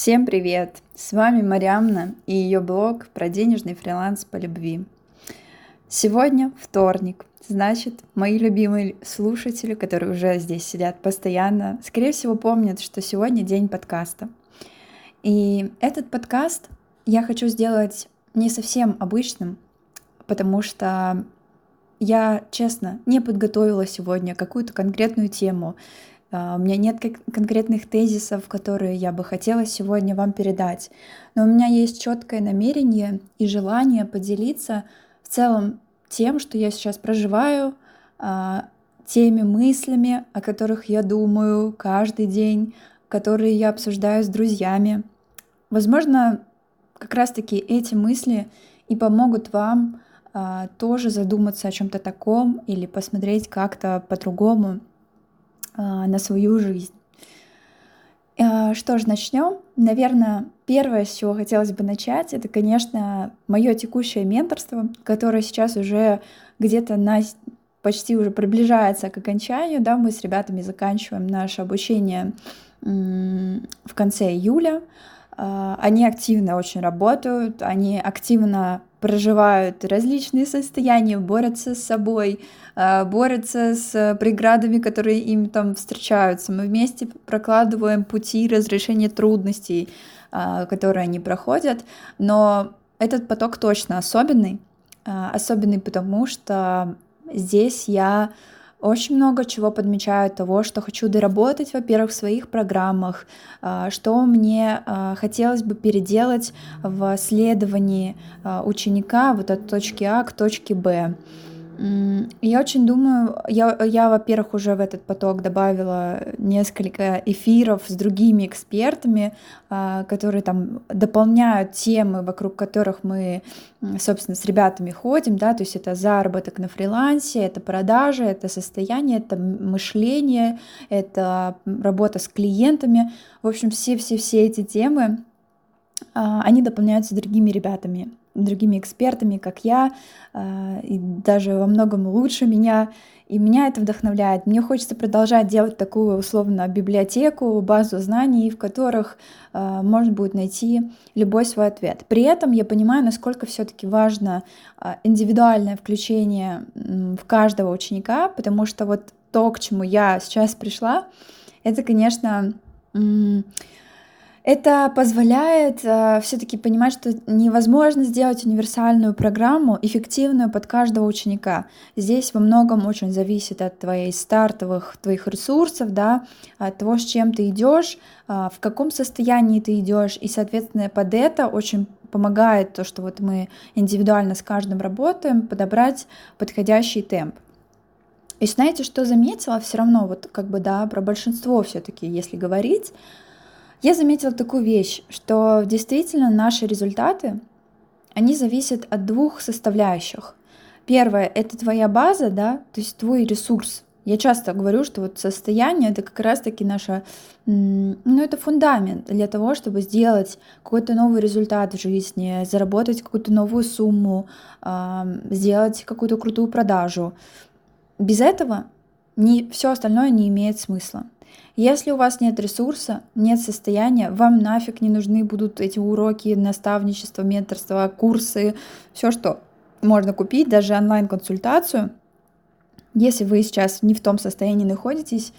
Всем привет! С вами Мариамна и ее блог про денежный фриланс по любви. Сегодня вторник, значит, мои любимые слушатели, которые уже здесь сидят постоянно, скорее всего помнят, что сегодня день подкаста. И этот подкаст я хочу сделать не совсем обычным, потому что я, честно, не подготовила сегодня какую-то конкретную тему, у меня нет конкретных тезисов, которые я бы хотела сегодня вам передать, но у меня есть четкое намерение и желание поделиться в целом тем, что я сейчас проживаю, а, теми мыслями, о которых я думаю каждый день, которые я обсуждаю с друзьями. Возможно, как раз-таки эти мысли и помогут вам а, тоже задуматься о чем-то таком или посмотреть как-то по-другому а, на свою жизнь. А, что ж, начнем. Наверное, первое, с чего хотелось бы начать, это, конечно, мое текущее менторство, которое сейчас уже где-то на почти уже приближается к окончанию. Да, мы с ребятами заканчиваем наше обучение в конце июля. А, они активно очень работают, они активно проживают различные состояния, борются с собой, а, борются с преградами, которые им там встречаются. Мы вместе прокладываем пути разрешения трудностей, а, которые они проходят. Но этот поток точно особенный. Особенный потому, что здесь я очень много чего подмечаю того, что хочу доработать, во-первых, в своих программах, а, что мне а, хотелось бы переделать в следовании а, ученика вот от точки А к точке Б. Я очень думаю, я, я, во-первых, уже в этот поток добавила несколько эфиров с другими экспертами, а, которые там дополняют темы, вокруг которых мы, собственно, с ребятами ходим, да, то есть это заработок на фрилансе, это продажи, это состояние, это мышление, это работа с клиентами. В общем, все-все-все эти темы, они дополняются другими ребятами другими экспертами, как я, а, и даже во многом лучше меня. И меня это вдохновляет. Мне хочется продолжать делать такую условно библиотеку, базу знаний, в которых э, можно будет найти любой свой ответ. При этом я понимаю, насколько все-таки важно индивидуальное включение в каждого ученика, потому что вот то, к чему я сейчас пришла, это, конечно, это позволяет э, все-таки понимать, что невозможно сделать универсальную программу, эффективную под каждого ученика. Здесь во многом очень зависит от твоих стартовых твоих ресурсов, да, от того, с чем ты идешь, э, в каком состоянии ты идешь, и, соответственно, под это очень помогает то, что вот мы индивидуально с каждым работаем, подобрать подходящий темп. И знаете, что заметила все равно, вот как бы, да, про большинство все-таки, если говорить, я заметила такую вещь, что действительно наши результаты, они зависят от двух составляющих. Первое — это твоя база, да, то есть твой ресурс. Я часто говорю, что вот состояние — это как раз-таки наше, ну, это фундамент для того, чтобы сделать какой-то новый результат в жизни, заработать какую-то новую сумму, сделать какую-то крутую продажу. Без этого не, все остальное не имеет смысла. Если у вас нет ресурса, нет состояния, вам нафиг не нужны будут эти уроки, наставничество, менторство, курсы, все, что можно купить, даже онлайн-консультацию. Если вы сейчас не в том состоянии находитесь,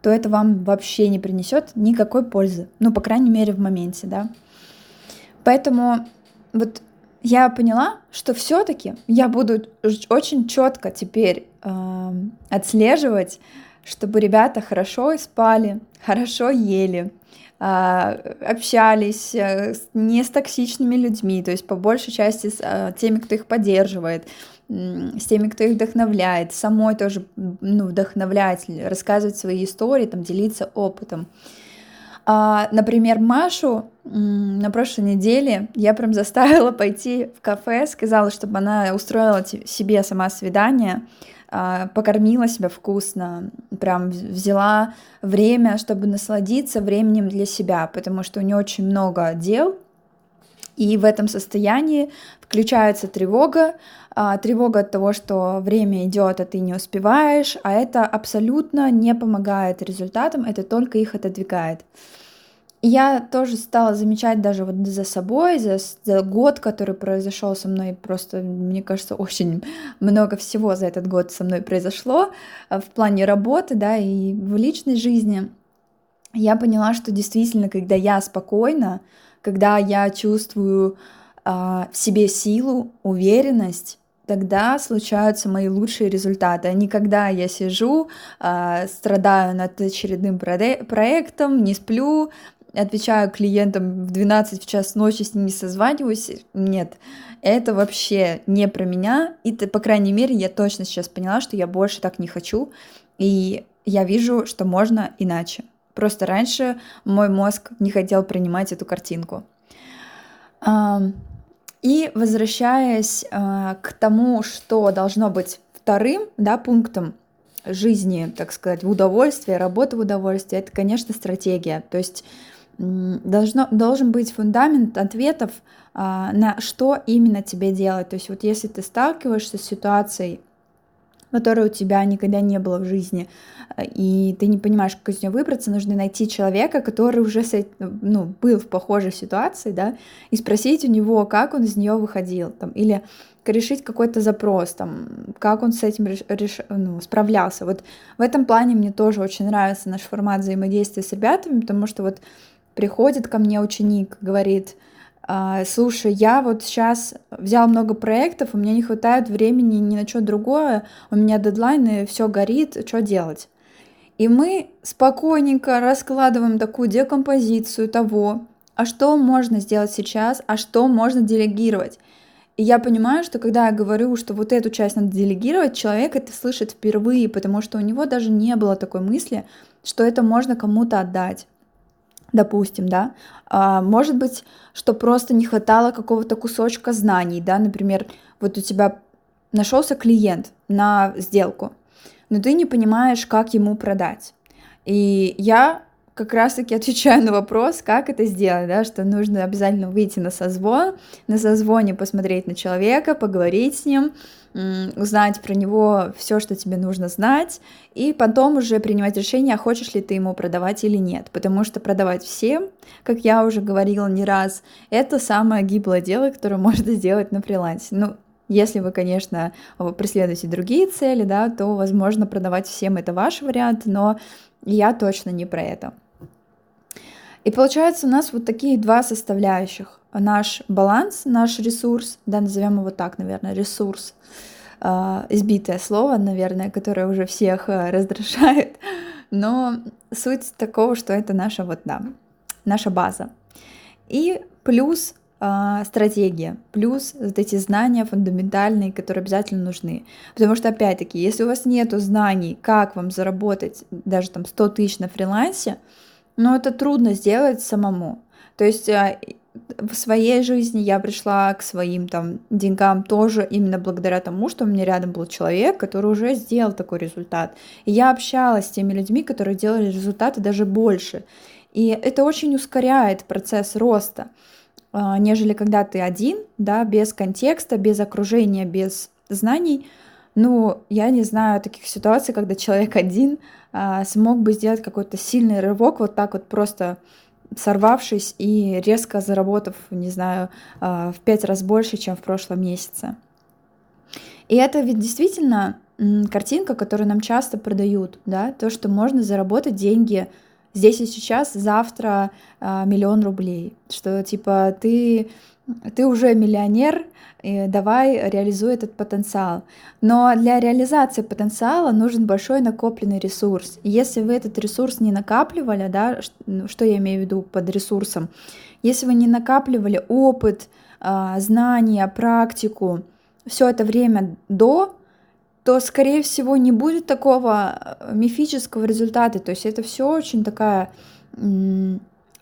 то это вам вообще не принесет никакой пользы. Ну, по крайней мере, в моменте, да. Поэтому вот я поняла, что все-таки я буду очень четко теперь э, отслеживать чтобы ребята хорошо спали, хорошо ели, а, общались э, не с токсичными людьми, то есть по большей части с а, теми, кто их поддерживает, с теми, кто их вдохновляет, самой тоже ну, вдохновлять, рассказывать свои истории, там, делиться опытом. А, например, Машу на прошлой неделе я прям заставила пойти в кафе, сказала, чтобы она устроила себе сама свидание, покормила себя вкусно, прям взяла время, чтобы насладиться временем для себя, потому что у нее очень много дел, и в этом состоянии включается тревога, а, тревога от того, что время идет, а ты не успеваешь, а это абсолютно не помогает результатам, это только их отодвигает. Я тоже стала замечать даже вот за собой, за, за год, который произошел со мной, просто, мне кажется, очень много всего за этот год со мной произошло э, в плане работы, да, и в личной жизни. Я поняла, что действительно, когда я спокойна, когда я чувствую э, в себе силу, уверенность, тогда случаются мои лучшие результаты. А не когда я сижу, э, страдаю над очередным проектом, не сплю, отвечаю клиентам в 12 в час ночи, с ними созваниваюсь. Нет, это вообще не про меня. И, по крайней мере, я точно сейчас поняла, что я больше так не хочу. И я вижу, что можно иначе. Просто раньше мой мозг не хотел принимать эту картинку. И возвращаясь а, к тому, что должно быть вторым да, пунктом жизни, так сказать, в удовольствие, работы в удовольствие, это, конечно, стратегия. То есть должно, должен быть фундамент ответов а, на что именно тебе делать. То есть вот если ты сталкиваешься с ситуацией, которой у тебя никогда не было в жизни, и ты не понимаешь, как из нее выбраться, нужно найти человека, который уже ну, был в похожей ситуации, да, и спросить у него, как он из нее выходил, там, или решить какой-то запрос, там, как он с этим реш, реш, ну, справлялся. Вот в этом плане мне тоже очень нравится наш формат взаимодействия с ребятами, потому что вот приходит ко мне ученик, говорит, «А, слушай, я вот сейчас взял много проектов, у меня не хватает времени ни на что другое, у меня дедлайны, все горит, что делать? И мы спокойненько раскладываем такую декомпозицию того, а что можно сделать сейчас, а что можно делегировать. И я понимаю, что когда я говорю, что вот эту часть надо делегировать, человек это слышит впервые, потому что у него даже не было такой мысли, что это можно кому-то отдать допустим, да, а, может быть, что просто не хватало какого-то кусочка знаний, да, например, вот у тебя нашелся клиент на сделку, но ты не понимаешь, как ему продать. И я как раз-таки отвечаю на вопрос, как это сделать, да, что нужно обязательно выйти на созвон, на созвоне посмотреть на человека, поговорить с ним, узнать про него все, что тебе нужно знать, и потом уже принимать решение, хочешь ли ты ему продавать или нет. Потому что продавать всем, как я уже говорила не раз, это самое гиблое дело, которое можно сделать на фрилансе. Ну, если вы, конечно, преследуете другие цели, да, то, возможно, продавать всем это ваш вариант, но я точно не про это. И получается у нас вот такие два составляющих. Наш баланс, наш ресурс, да, назовем его так, наверное, ресурс, э, избитое слово, наверное, которое уже всех э, раздражает, но суть такого, что это наша вот, да, наша база. И плюс э, стратегия, плюс вот эти знания фундаментальные, которые обязательно нужны. Потому что, опять-таки, если у вас нет знаний, как вам заработать даже там 100 тысяч на фрилансе, но это трудно сделать самому. То есть а, в своей жизни я пришла к своим там деньгам тоже именно благодаря тому, что у меня рядом был человек, который уже сделал такой результат. И я общалась с теми людьми, которые делали результаты даже больше. И это очень ускоряет процесс роста, а, нежели когда ты один, да, без контекста, без окружения, без знаний. Ну, я не знаю таких ситуаций, когда человек один а, смог бы сделать какой-то сильный рывок, вот так вот просто сорвавшись и резко заработав, не знаю, а, в пять раз больше, чем в прошлом месяце. И это ведь действительно картинка, которую нам часто продают, да, то, что можно заработать деньги здесь и сейчас, завтра а, миллион рублей, что типа ты ты уже миллионер, и давай реализуй этот потенциал. Но для реализации потенциала нужен большой накопленный ресурс. если вы этот ресурс не накапливали, да, ну, что я имею в виду под ресурсом, если вы не накапливали опыт, а, знания, практику, все это время до, то, скорее всего, не будет такого э, мифического результата. То есть это все очень такая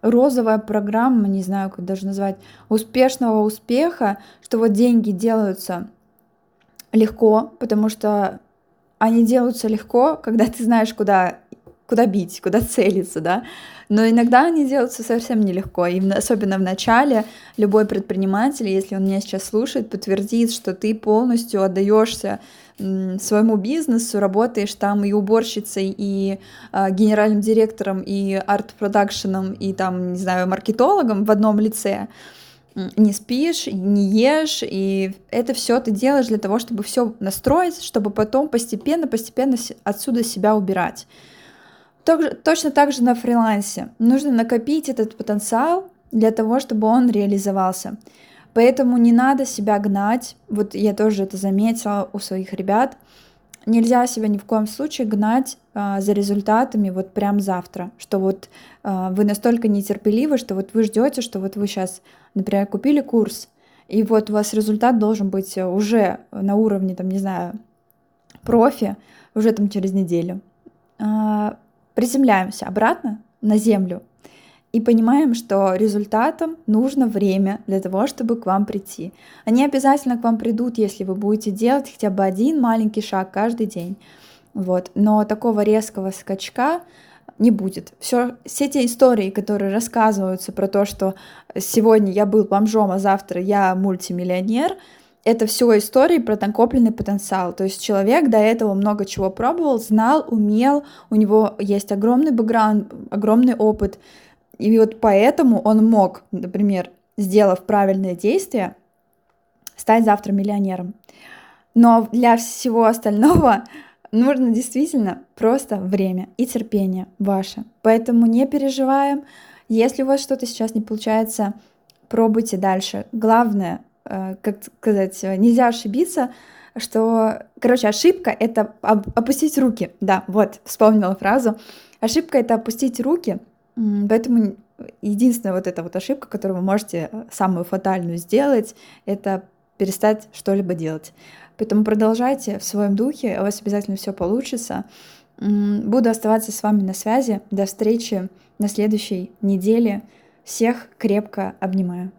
розовая программа, не знаю, как даже назвать, успешного успеха, что вот деньги делаются легко, потому что они делаются легко, когда ты знаешь, куда куда бить, куда целиться, да. Но иногда они делаются совсем нелегко, и особенно в начале любой предприниматель, если он меня сейчас слушает, подтвердит, что ты полностью отдаешься своему бизнесу, работаешь там и уборщицей, и э, генеральным директором, и арт-продакшеном, и там, не знаю, маркетологом в одном лице, не спишь, не ешь, и это все ты делаешь для того, чтобы все настроить, чтобы потом постепенно-постепенно отсюда себя убирать. Точно так же на фрилансе. Нужно накопить этот потенциал для того, чтобы он реализовался. Поэтому не надо себя гнать. Вот я тоже это заметила у своих ребят. Нельзя себя ни в коем случае гнать а, за результатами вот прям завтра, что вот а, вы настолько нетерпеливы, что вот вы ждете, что вот вы сейчас, например, купили курс, и вот у вас результат должен быть уже на уровне, там, не знаю, профи, уже там через неделю. А, приземляемся обратно на землю и понимаем, что результатам нужно время для того, чтобы к вам прийти. Они обязательно к вам придут, если вы будете делать хотя бы один маленький шаг каждый день. Вот. Но такого резкого скачка не будет. Все, все те истории, которые рассказываются про то, что сегодня я был бомжом, а завтра я мультимиллионер, это все истории про накопленный потенциал. То есть человек до этого много чего пробовал, знал, умел, у него есть огромный бэкграунд, огромный опыт, и вот поэтому он мог, например, сделав правильные действия, стать завтра миллионером. Но для всего остального нужно действительно просто время и терпение ваше. Поэтому не переживаем. Если у вас что-то сейчас не получается, пробуйте дальше. Главное, как сказать, нельзя ошибиться, что, короче, ошибка — это опустить руки. Да, вот, вспомнила фразу. Ошибка — это опустить руки — Поэтому единственная вот эта вот ошибка, которую вы можете э, самую фатальную сделать, это перестать что-либо делать. Поэтому продолжайте в своем духе, у вас обязательно все получится. Буду оставаться с вами на связи. До встречи на следующей неделе. Всех крепко обнимаю.